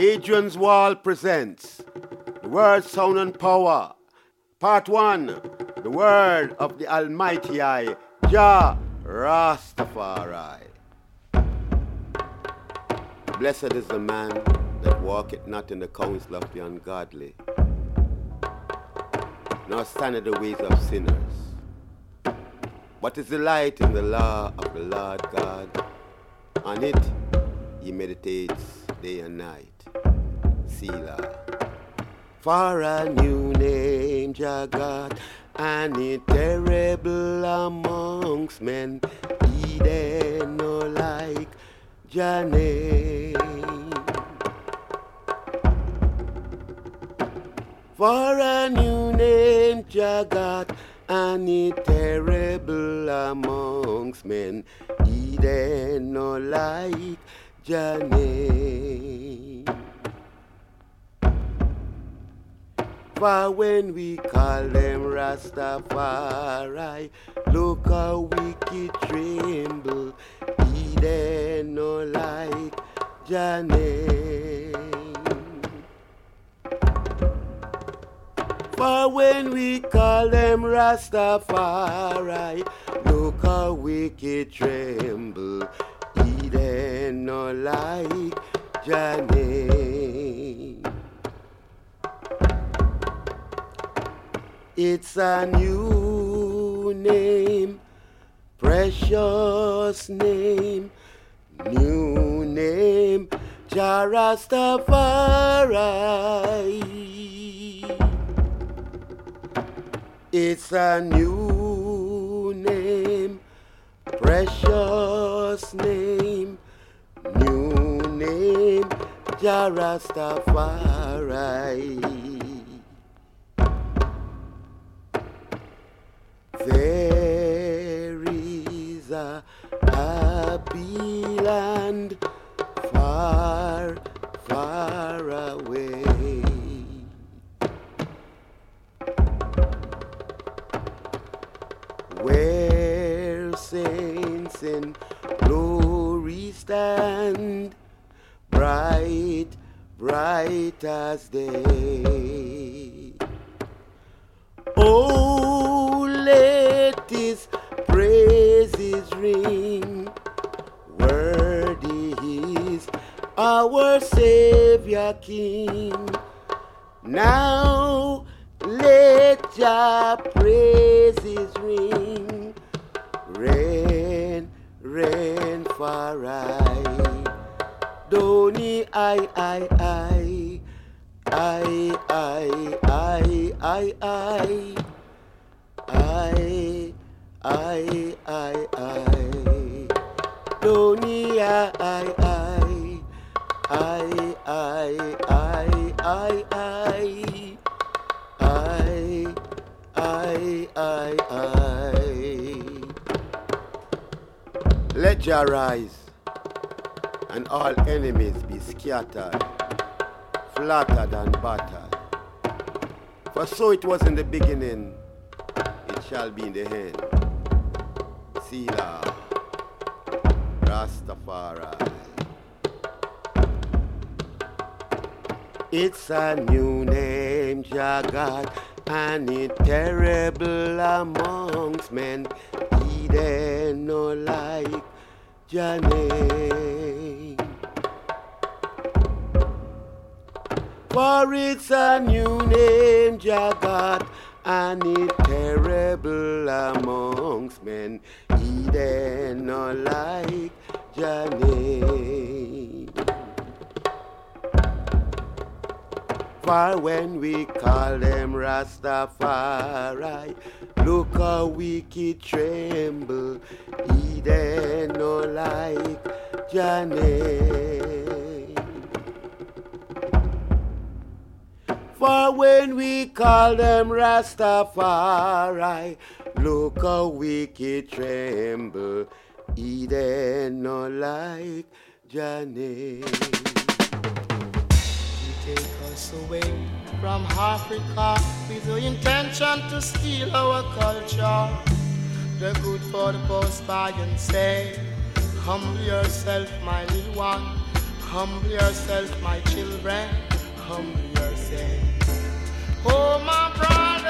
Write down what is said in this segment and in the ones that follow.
Adrian's Wall presents The Word, Sound and Power. Part 1 The Word of the Almighty I, Jah Rastafari. Blessed is the man that walketh not in the counsel of the ungodly, nor stand in the ways of sinners, but is delight in the law of the Lord God. On it he meditates day and night. For a new name, Jagat, and it terrible amongst men. Eden no like Janine. For a new name, Jagat, and it terrible amongst men. Eden no like Janine. For when we call them Rastafari, look how wicked tremble. He Eden no like Janine. For when we call them Rastafari, look how wicked tremble. He Eden no like Janine. It's a new name, precious name, new name, Jarastafari. It's a new name, precious name, new name, Jarastafari. There is a happy land far, far away. Where saints in glory stand, bright, bright as day. Oh, ring. Worthy is our Savior King. Now let your praises ring. Rain, rain for I. Doni I, I, I. I, I, I, I, I. I, I, I, I. Doni I, I, I. I, I, I, I, I. I, I, I. Let Jah rise, and all enemies be scattered, flattered and battered. For so it was in the beginning, it shall be in the end. Rastafari. It's a new name, Jagat, and it terrible amongst men. He Eden no like Janine. For it's a new name, Jagat, and it terrible amongst men. Eden no like Janine. For when we call them Rastafari, look how wicked tremble. Eden no like Janine. For when we call them Rastafari, look how wicked tremble. Eden no like Janine. You take us away from Africa with the intention to steal our culture. The good for the post by and say, Humble yourself, my little one. Humble yourself, my children. Humble yourself. Oh, my brother,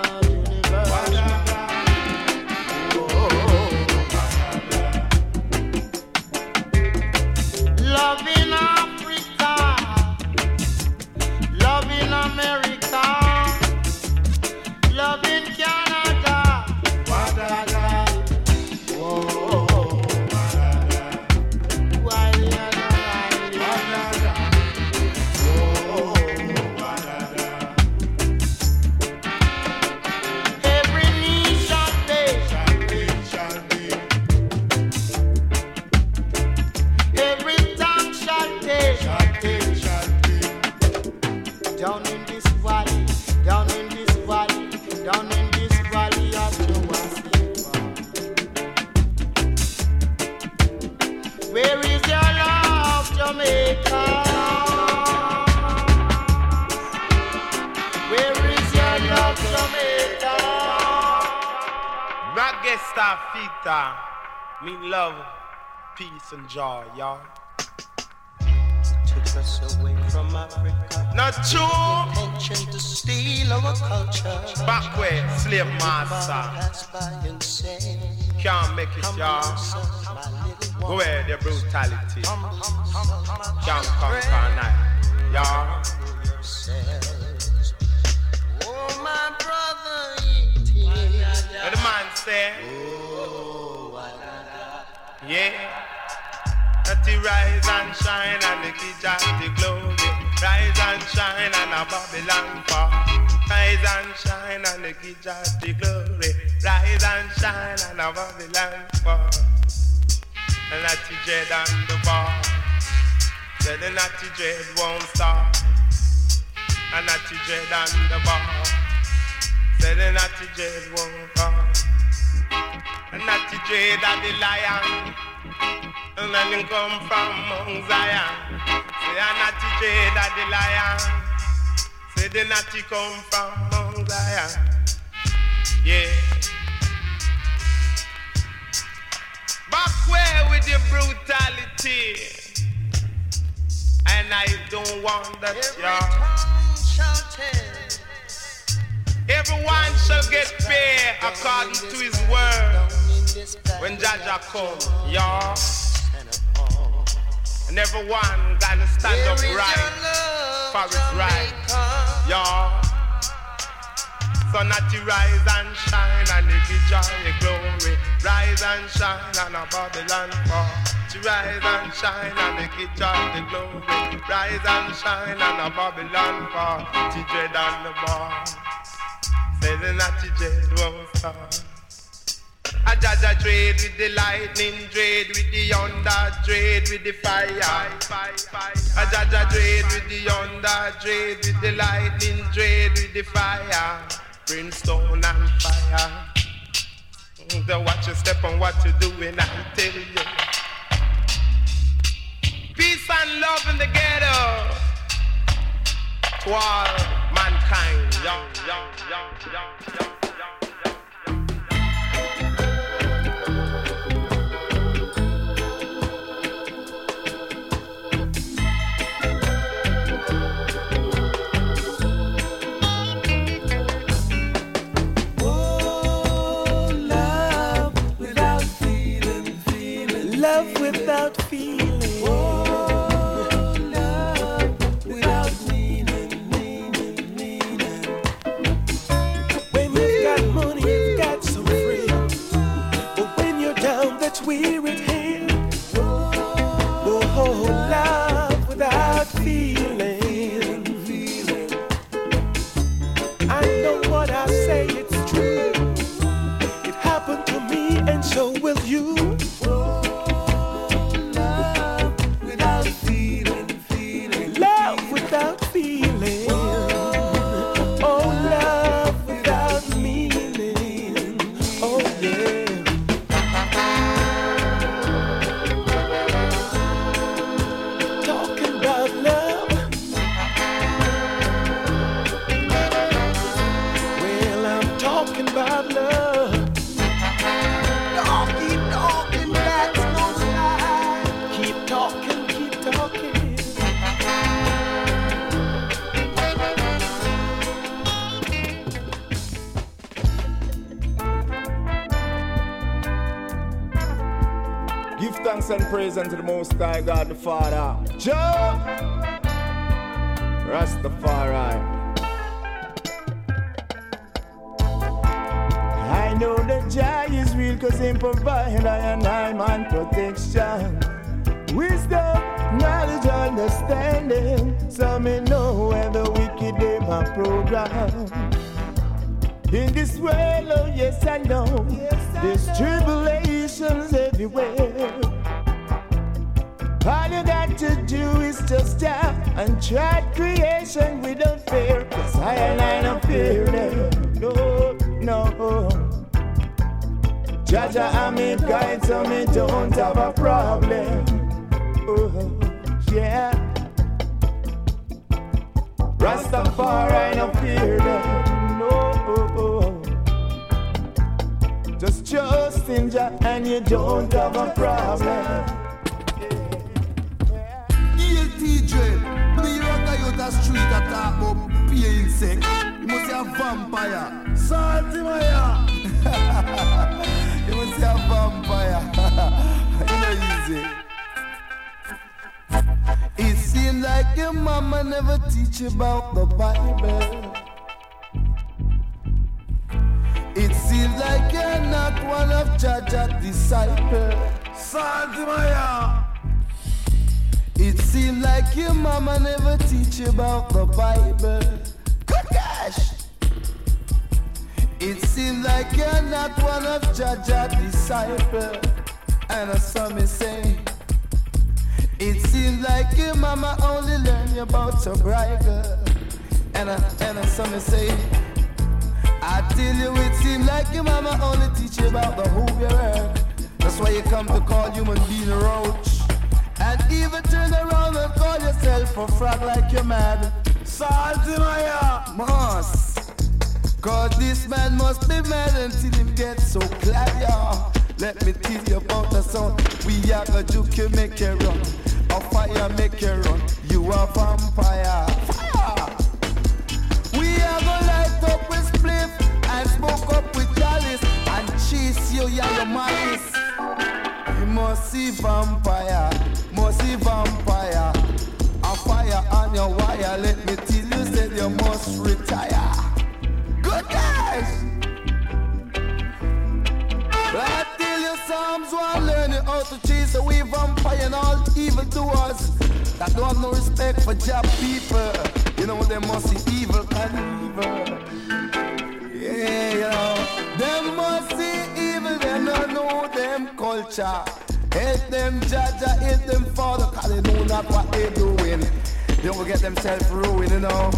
joy, y'all. Took us away from Africa. Not true. Intention to steal our culture. Back way, slave master. Pass by and say, Can't make it, y'all. Go ahead, the brutality. Can't conquer night, y'all. Oh, my brother, eating. What the man say? Oh, yeah. He rise and shine and the the glory. Rise and shine and a Babylon fall. Rise and shine and the the glory. Rise and shine and a Babylon fall. And that the dread on the bar. Said the natty dread won't stop. And the dread on the bar. Said the natty dread won't stop. And the dread of the lion. And then come from Mount Zion. Say a natty dread of the lion. Say the natty come from Mount Zion. Yeah. Back where with the brutality. And I don't want that, y'all. tongue shall tell. Everyone shall get paid according to his word when Jah Jah come, y'all. And everyone gotta stand up right for his right, y'all. So not to rise and shine and if you joy your glory. Rise and shine and a Babylon fall. To rise and shine and if you joy the glory. Rise and shine and a Babylon fall. To dread on the bar. Say the natty dread won't stop. A Jah Jah trade with the lightning, trade with the under, trade with the fire. A Jah Jah trade with the under, trade with the lightning, trade with the fire. Brimstone and fire. Mm, So watch your step on what you're doing, I tell you. Peace and love in the ghetto. To all mankind. Young, young, young, young, young. Love without High God the Father. Joe! Rastafari. I know that Jah is real cause he provide I and I man protection. Wisdom, knowledge, understanding. So me know where the wicked they my program. In this world, oh yes I know, and try creation without fear. Cause I and I don't fear them. No, no. Jah Jah, I'm a guide, so me don't have a problem. Oh, yeah. Rastafari, I don't fear them. No. Just trust in Jah and you don't have a problem. Out street that about. You must be a vampire. Salty Maya. you must be a vampire. you know easy. It seems like your mama never teach you about the Bible. It seems like you're not one of Jah Jah's disciples. Salty Maya. It seems like your mama never teach you about the Bible. Gosh! It seems like you're not one of Jah Jah's disciples. And I saw me say, it seems like your mama only learned about your bridal. And I, and I saw me say, I tell you, it seems like your mama only teach you about the who you. That's why you come to call human being a roach. And even turn around and call yourself a frog like you're mad. Salt in my Moss. Cause this man must be mad until him get so glad, y'all. Let me tell you about the sound. We are a juke you make you run. A fire make you run. You a vampire. Fire! We are gonna light up with spliff and smoke up with chalice and chase you, yeah, your malice. Must see vampire must see vampire. A fire on your wire, let me tell you, said you must retire. Good guys! I tell you, Psalms one learning how to chase away vampire and all evil doers that don't have no respect for job people. You know, they must see evil and evil. Yeah, you know, them must see they know them culture. Help them, Jah Jah, help them, Father, cause they know not what they're doing. They will get themselves ruined, you know.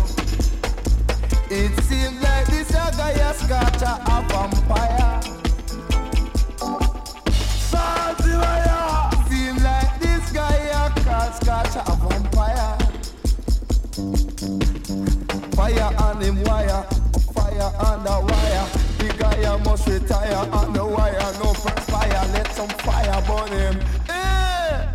It seems like this guy has got a vampire. Seems like this guy has got a vampire. Fire on him wire, fire on the wire. The guy must retire on the wire, no fire, some fire burn him. Hey!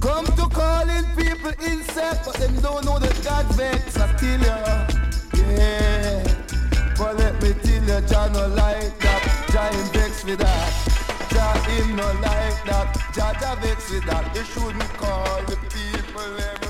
Come to calling people insect, but them don't know that God vex. I tell you, yeah. But let me tell you, Jah no like that. Jah him with that. Jah him no like that. Jah Jah vex with that. You shouldn't call the people eh, them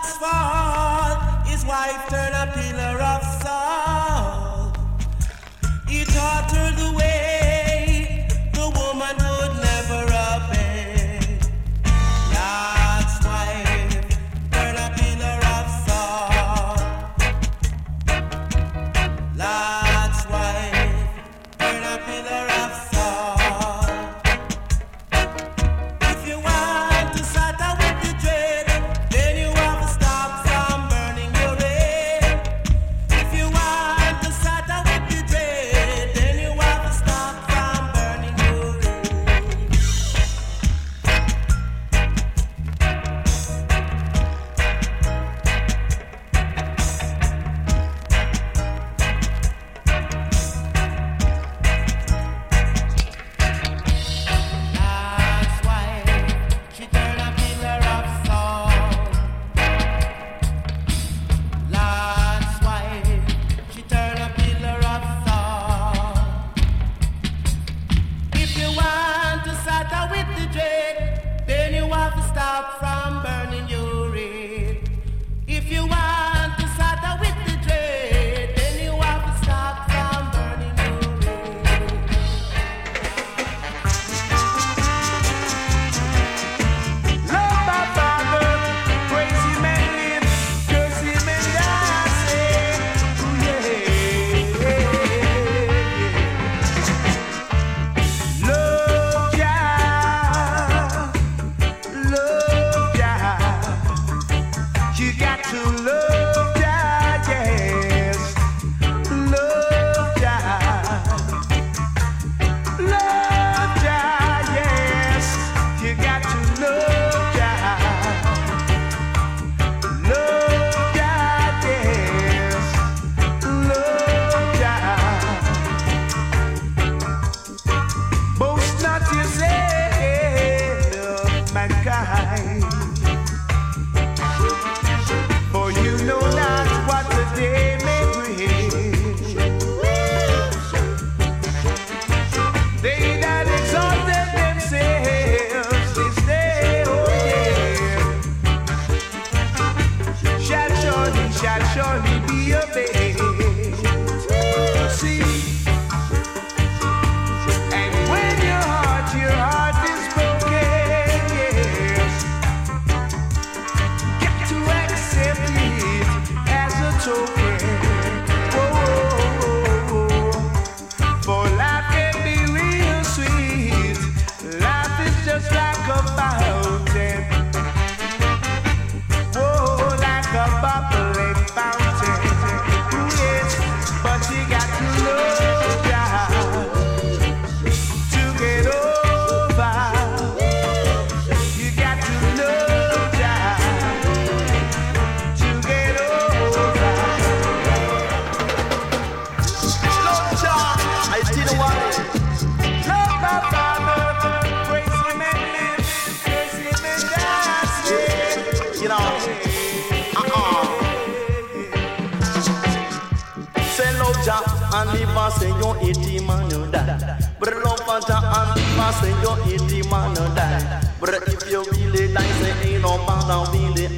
Lot's fault. His wife turned a pillar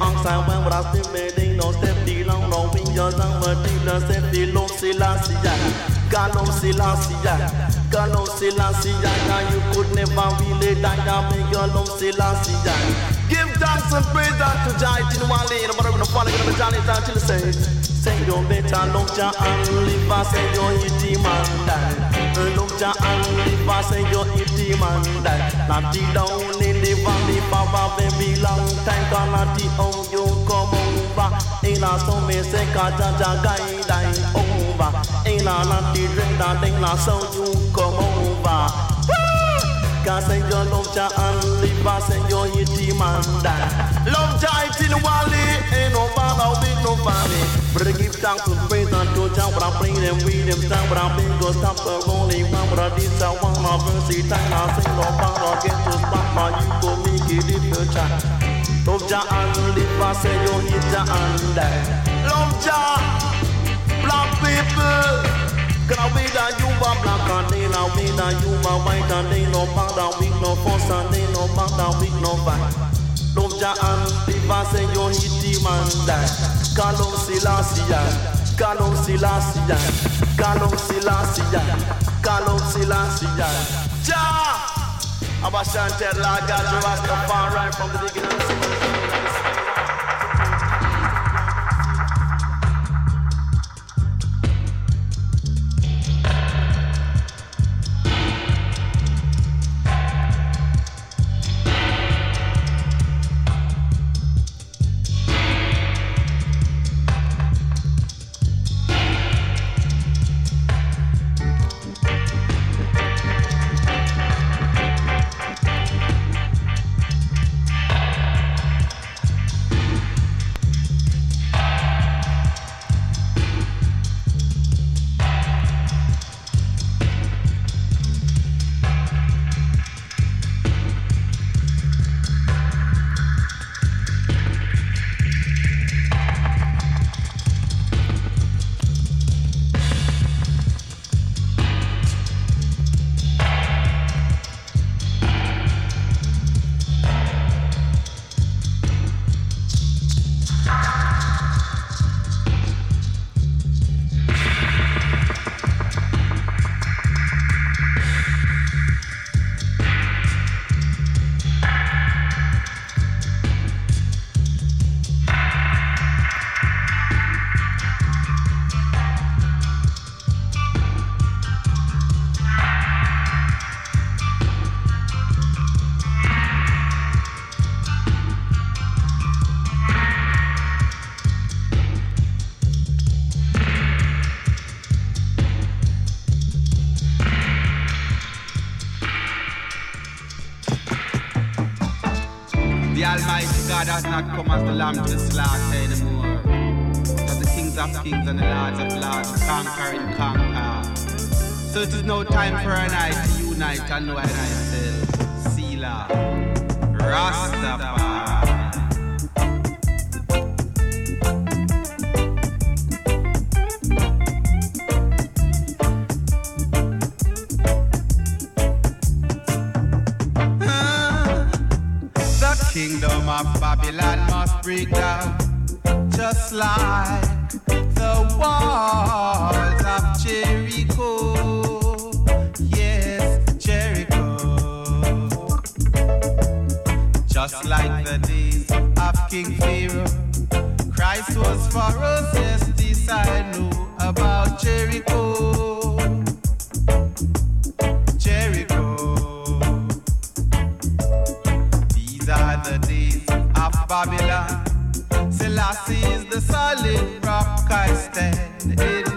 really outside when what I still made no the long no win your down but the step the low Selassie Gallo Selassie Gallo Selassie Now you could never really die make your love Selassie Give thanks and praise unto Jah in one lane but I'm gonna Johnny down till the your better love Jah and live and man die Love Jah and live and say man die Not down in the valley for a very long time Gonna the how you come over. In a cause Jah Jah guide I over. In a not the drink that thing na so you come over Cause say your love Jah and live and say your itty man die. Love Jah it in valley Ain't no bother with nobody. But I give thanks and praise unto Jah But I bring them with them stand But I bring go stop the only one But I did I want my mercy time I sing no bother Get to spot my you go make it if you try Love Jah and live and say your hit Jah and die. Love Jah Black people Gonna wait you are black and they wait that you are white and they no bother with no fuss and they no bother with no fight. Love Jah and and say you hit the man die. On Selassie, call on Selassie, call on Selassie. Jah, God, you Rastafari from the beginning. Has not come as the lamb to slaughter anymore. As the kings of kings and the lords of lords conquering conquer. So it is no time for an I to unite and know thyself. Selah. Rastafari. just like the walls of Jericho. Yes, Jericho. Just like the days of King Pharaoh, Christ was for us. Yes, this I know about Jericho. Jericho. These are the days of Babylon. Selassie's the solid rock I stand. in.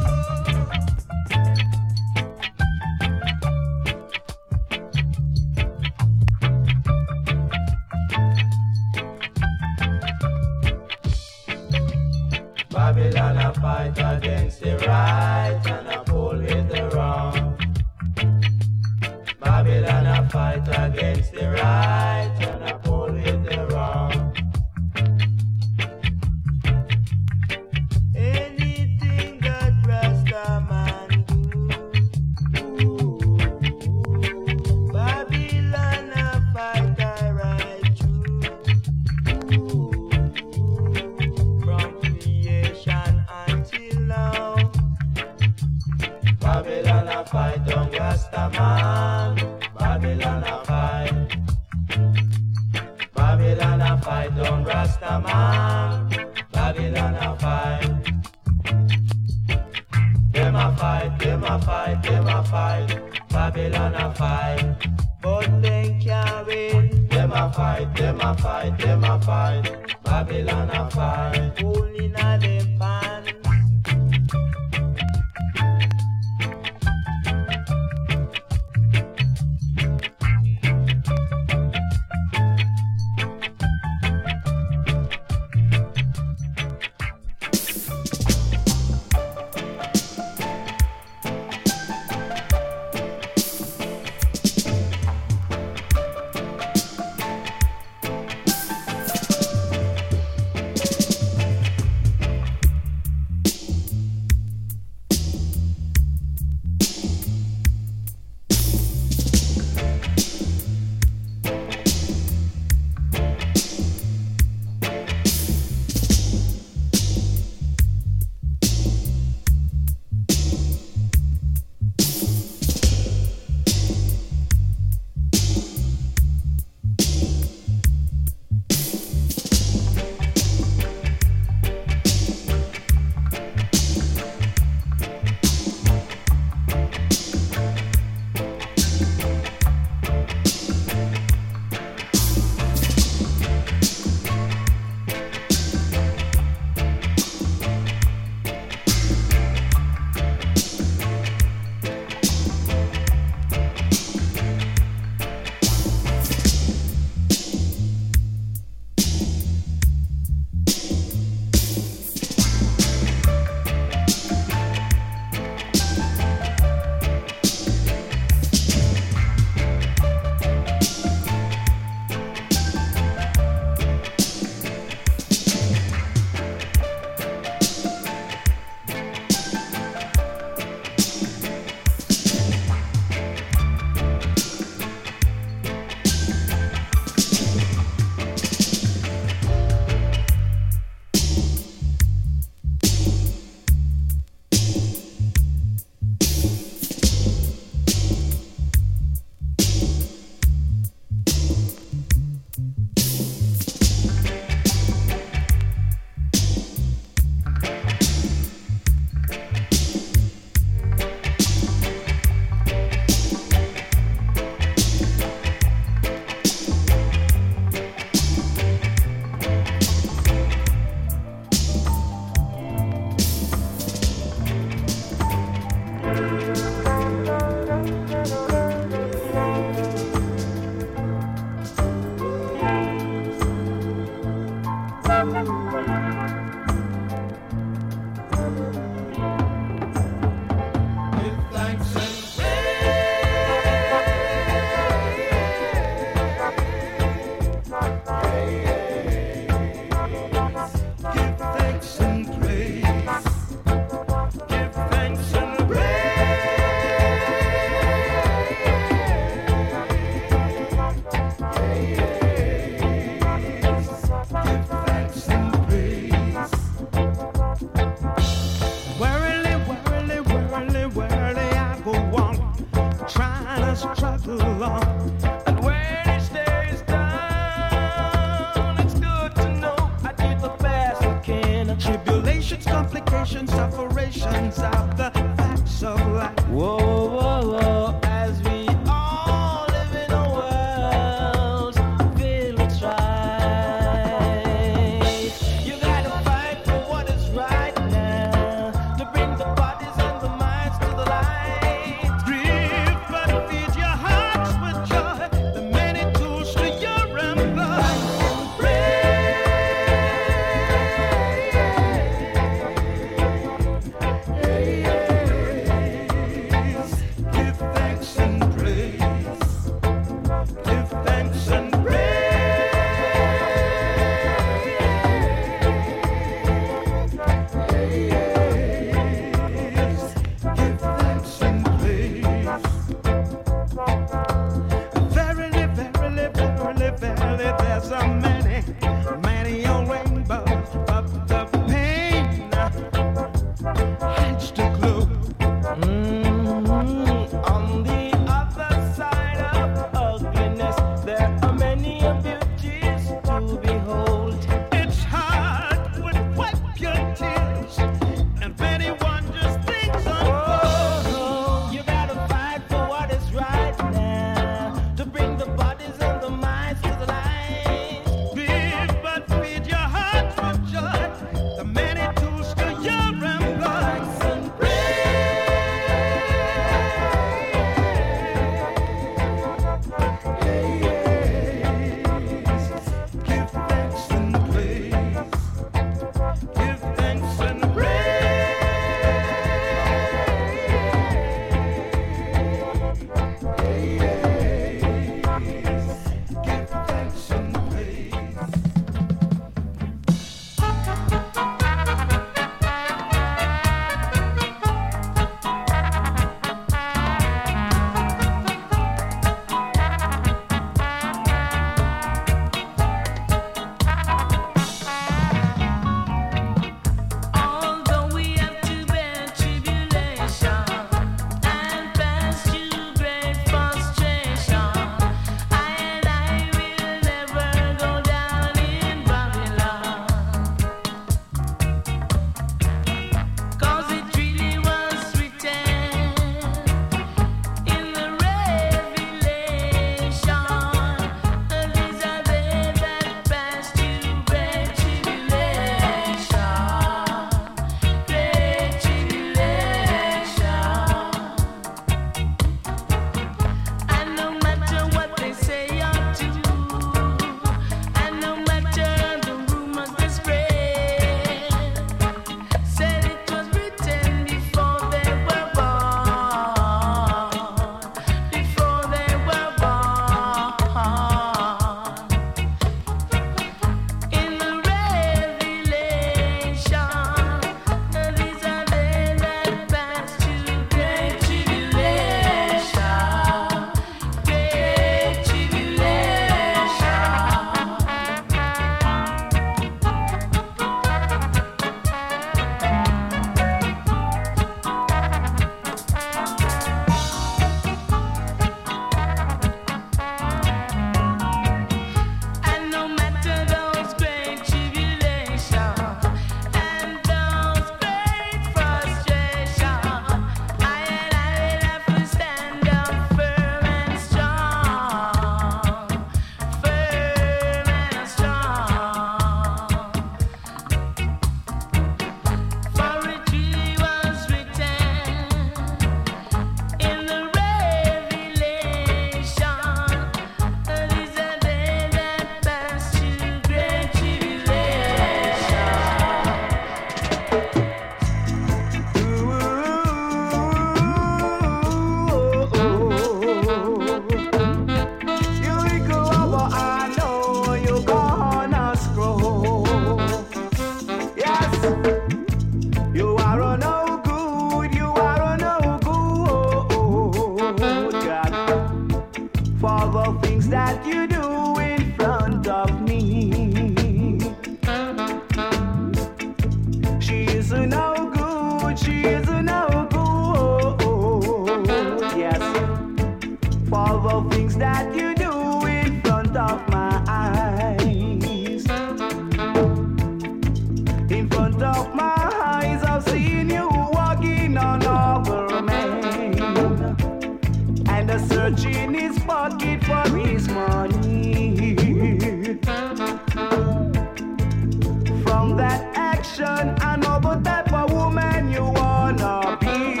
that action. I know the type of woman you wanna be.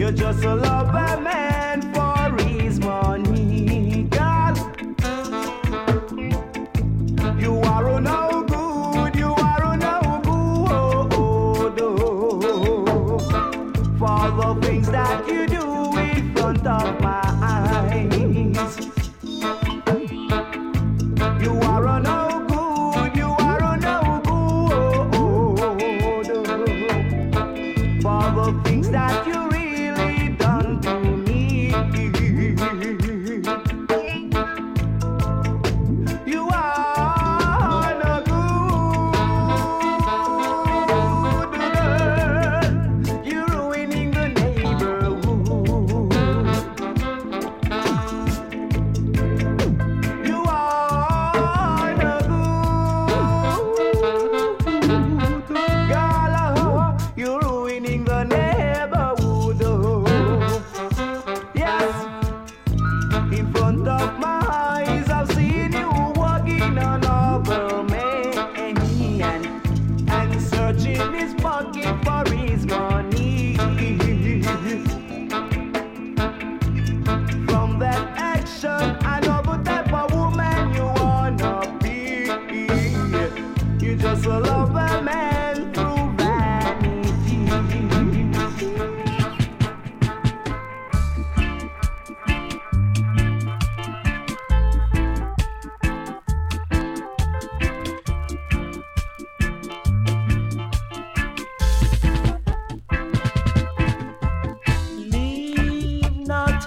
You're just a lover man.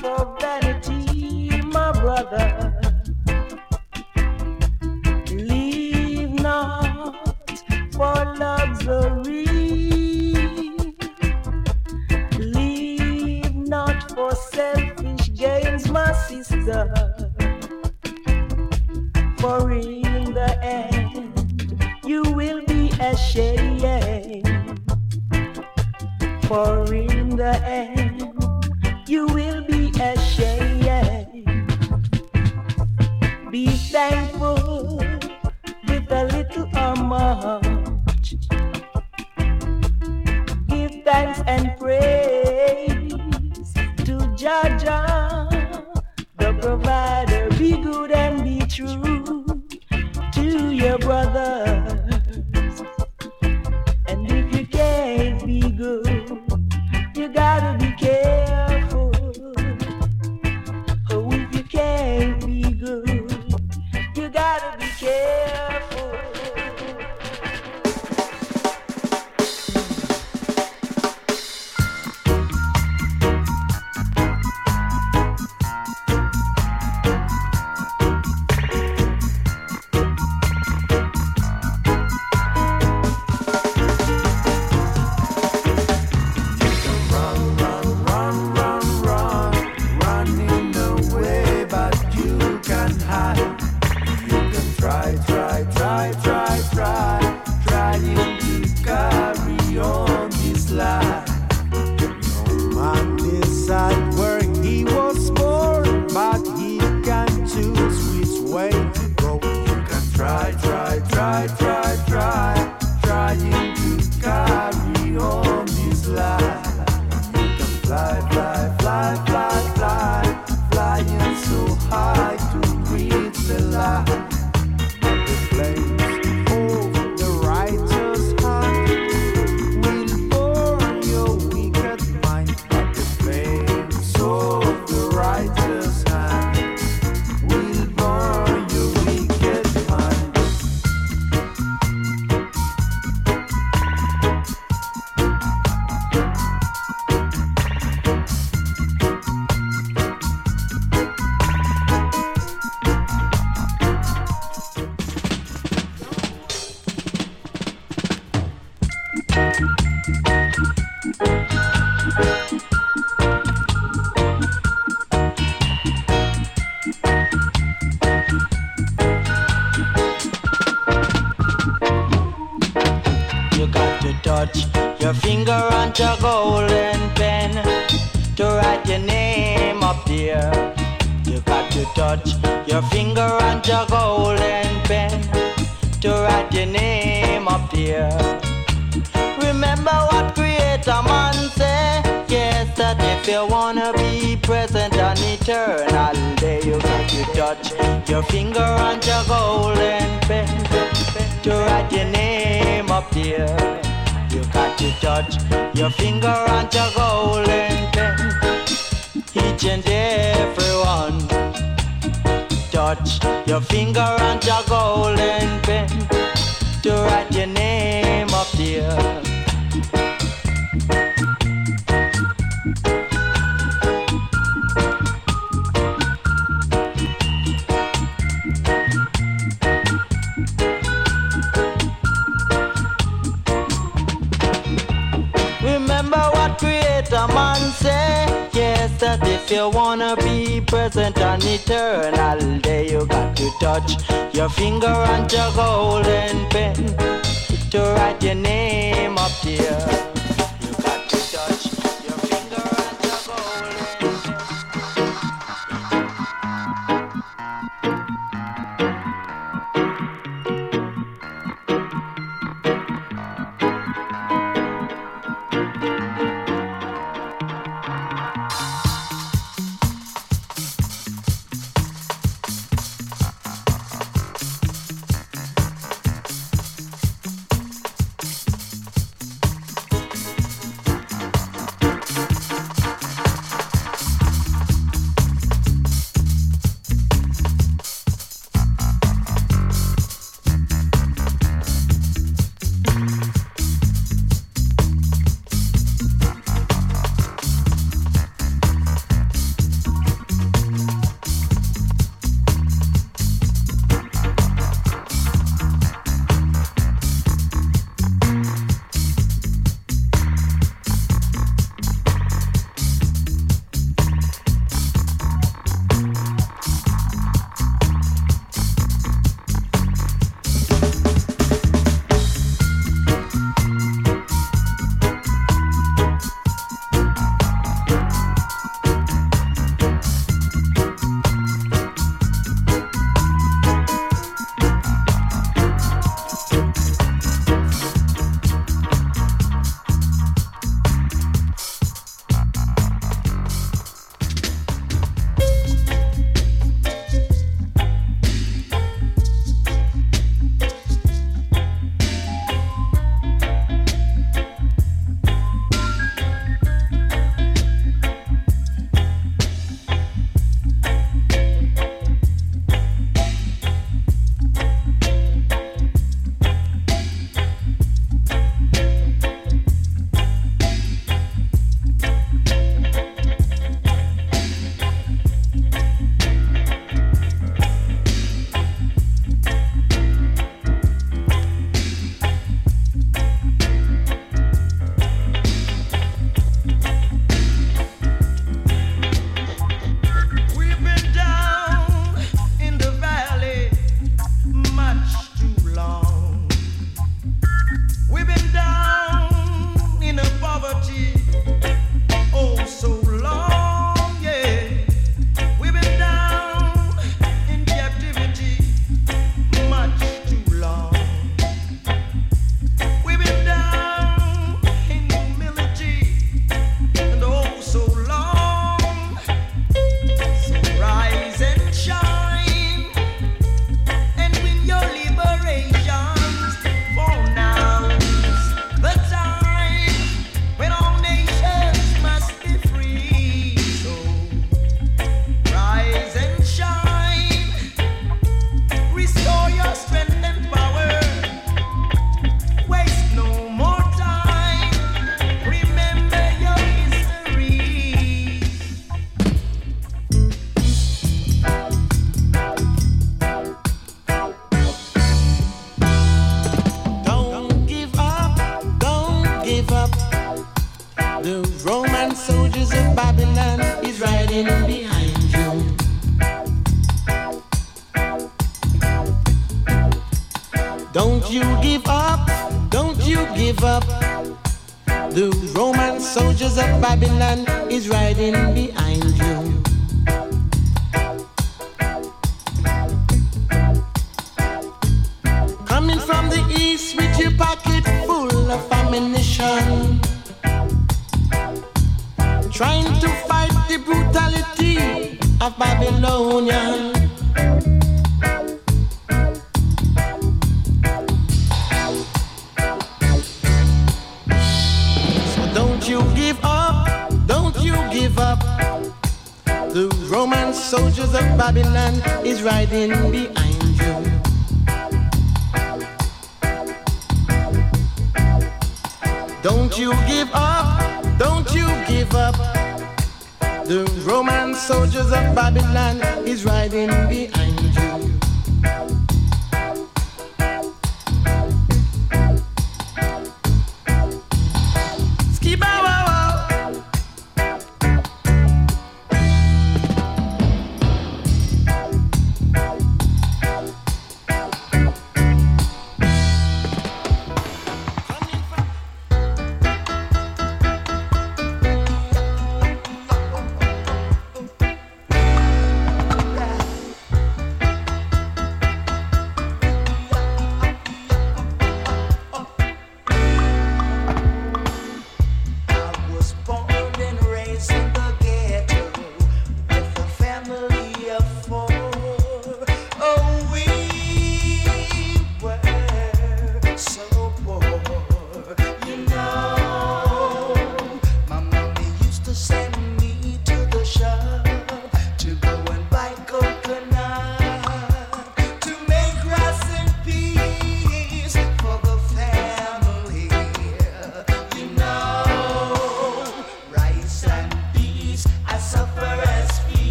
for vanity, my brother. Your finger on your golden pen to write your name up there. You got to touch your finger on your golden pen. Each and every one. Touch your finger on your golden pen to write your if you wanna be present and eternal, there you got to touch your finger on your golden pen to write your name up there. Roman of Babylon is riding behind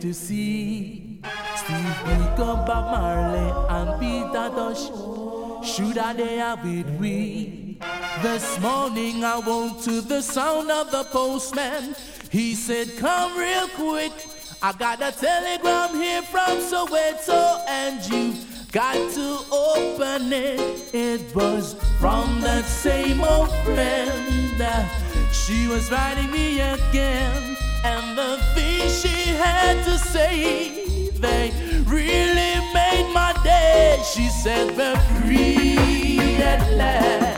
to see Steve Biko, Bob Marley, and Peter Tosh. Should I they with we? This morning I woke to the sound of the postman. He said, Come real quick. I got a telegram here from Soweto, and you got to open it. It was from that same old friend. She was writing me again. And the things she had to say, they really made my day. She said, We're free at last.